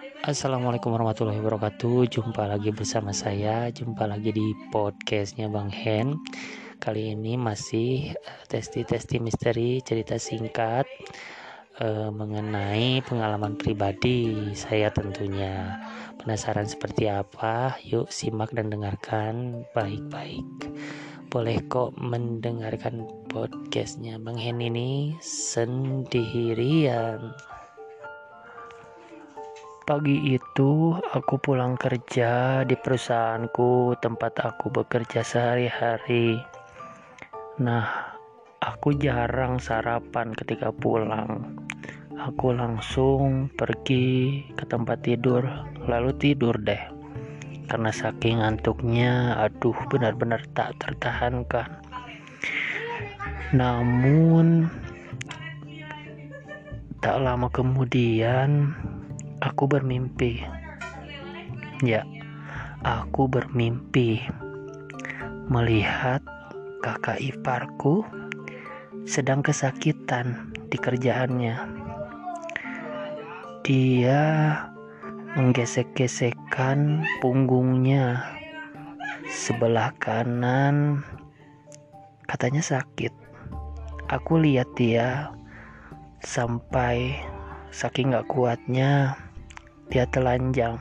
Assalamualaikum warahmatullahi wabarakatuh. Jumpa lagi bersama saya. Jumpa lagi di podcastnya Bang Hen. Kali ini masih eh, testi-testi misteri cerita singkat uh, Mengenai pengalaman pribadi saya tentunya. Penasaran seperti apa? Yuk simak dan dengarkan baik-baik. Boleh kok mendengarkan podcastnya Bang Hen ini sendirian. Pagi itu aku pulang kerja di perusahaanku tempat aku bekerja sehari-hari. Nah, aku jarang sarapan ketika pulang. Aku langsung pergi ke tempat tidur, lalu tidur deh karena saking ngantuknya aduh benar-benar tak tertahankan namun tak lama kemudian aku bermimpi. Ya aku bermimpi melihat kakak iparku sedang kesakitan di kerjaannya. Dia menggesek-gesekkan punggungnya sebelah kanan. Katanya sakit. Aku lihat dia sampai saking gak kuatnya dia telanjang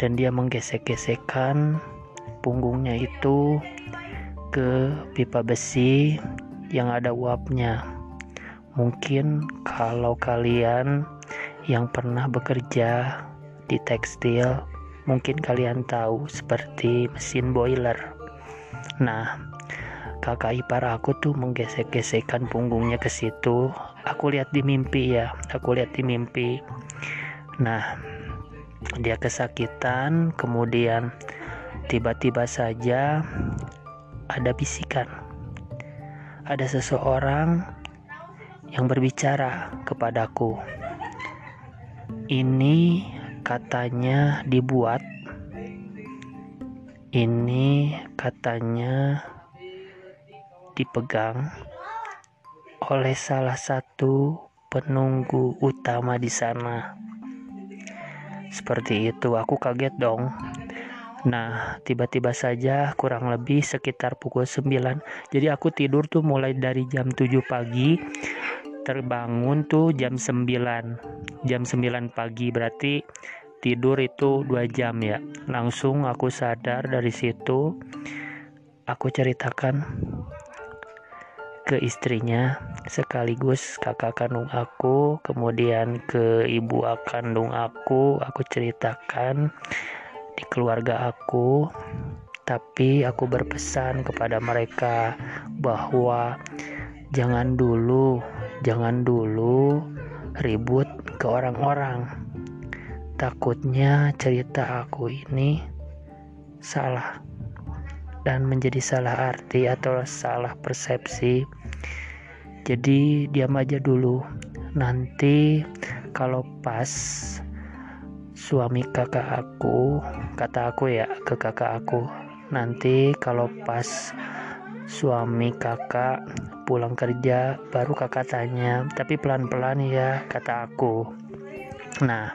dan dia menggesek-gesekkan punggungnya itu ke pipa besi yang ada uapnya mungkin kalau kalian yang pernah bekerja di tekstil, mungkin kalian tahu seperti mesin boiler. Nah, kakak ipar aku tuh menggesek-gesekkan punggungnya ke situ. Aku lihat di mimpi ya, aku lihat di mimpi. Nah, dia kesakitan, kemudian tiba-tiba saja ada bisikan. Ada seseorang yang berbicara kepadaku ini katanya dibuat ini katanya dipegang oleh salah satu penunggu utama di sana. Seperti itu, aku kaget dong. Nah, tiba-tiba saja kurang lebih sekitar pukul 9. Jadi aku tidur tuh mulai dari jam 7 pagi terbangun tuh jam 9 jam 9 pagi berarti tidur itu dua jam ya langsung aku sadar dari situ aku ceritakan ke istrinya sekaligus kakak kandung aku kemudian ke ibu kandung aku aku ceritakan di keluarga aku tapi aku berpesan kepada mereka bahwa jangan dulu jangan dulu ribut ke orang-orang. Takutnya cerita aku ini salah dan menjadi salah arti atau salah persepsi. Jadi diam aja dulu. Nanti kalau pas suami kakak aku, kata aku ya ke kakak aku, nanti kalau pas suami kakak pulang kerja baru kakak tanya tapi pelan-pelan ya kata aku nah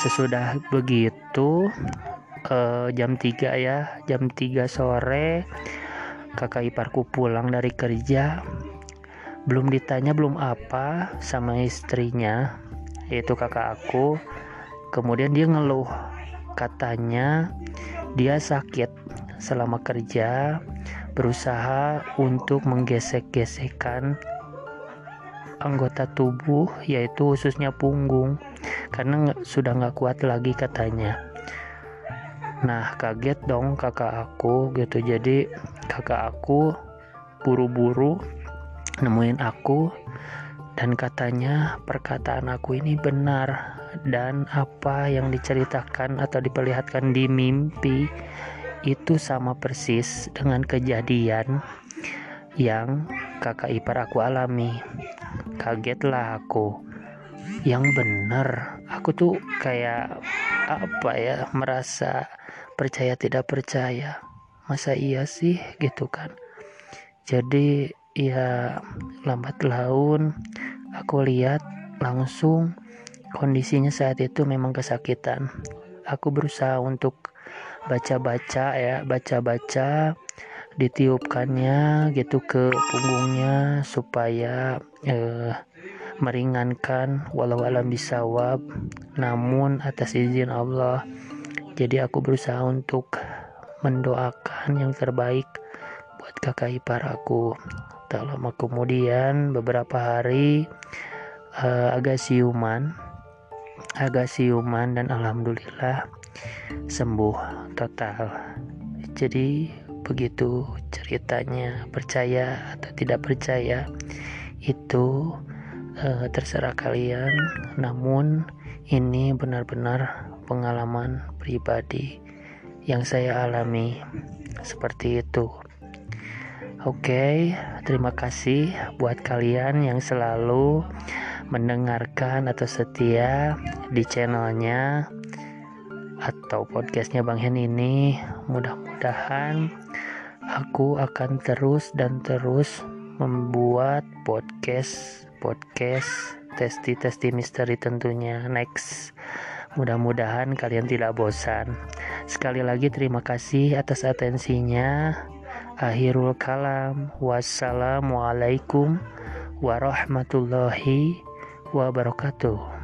sesudah begitu eh, jam 3 ya. Jam 3 sore kakak iparku pulang dari kerja. Belum ditanya belum apa sama istrinya yaitu kakak aku. Kemudian dia ngeluh. Katanya dia sakit selama kerja berusaha untuk menggesek-gesekkan anggota tubuh yaitu khususnya punggung karena sudah nggak kuat lagi katanya nah kaget dong kakak aku gitu jadi kakak aku buru-buru nemuin aku dan katanya perkataan aku ini benar dan apa yang diceritakan atau diperlihatkan di mimpi itu sama persis dengan kejadian yang kakak ipar aku alami. Kagetlah aku. Yang benar, aku tuh kayak apa ya, merasa percaya tidak percaya. Masa iya sih gitu kan. Jadi ya lambat laun aku lihat langsung kondisinya saat itu memang kesakitan aku berusaha untuk baca-baca ya baca-baca ditiupkannya gitu ke punggungnya supaya eh, meringankan walau alam bisawab namun atas izin Allah jadi aku berusaha untuk mendoakan yang terbaik buat kakak ipar aku. Tak lama kemudian beberapa hari uh, agak siuman agak siuman dan alhamdulillah sembuh total. Jadi begitu ceritanya percaya atau tidak percaya itu uh, terserah kalian. Namun ini benar-benar pengalaman pribadi yang saya alami seperti itu. Oke okay, terima kasih buat kalian yang selalu mendengarkan atau setia di channelnya atau podcastnya Bang Hen ini. Mudah-mudahan aku akan terus dan terus membuat podcast podcast testi testi misteri tentunya. Next mudah-mudahan kalian tidak bosan. Sekali lagi terima kasih atas atensinya. Akhirul kalam. Wassalamualaikum warahmatullahi wabarakatuh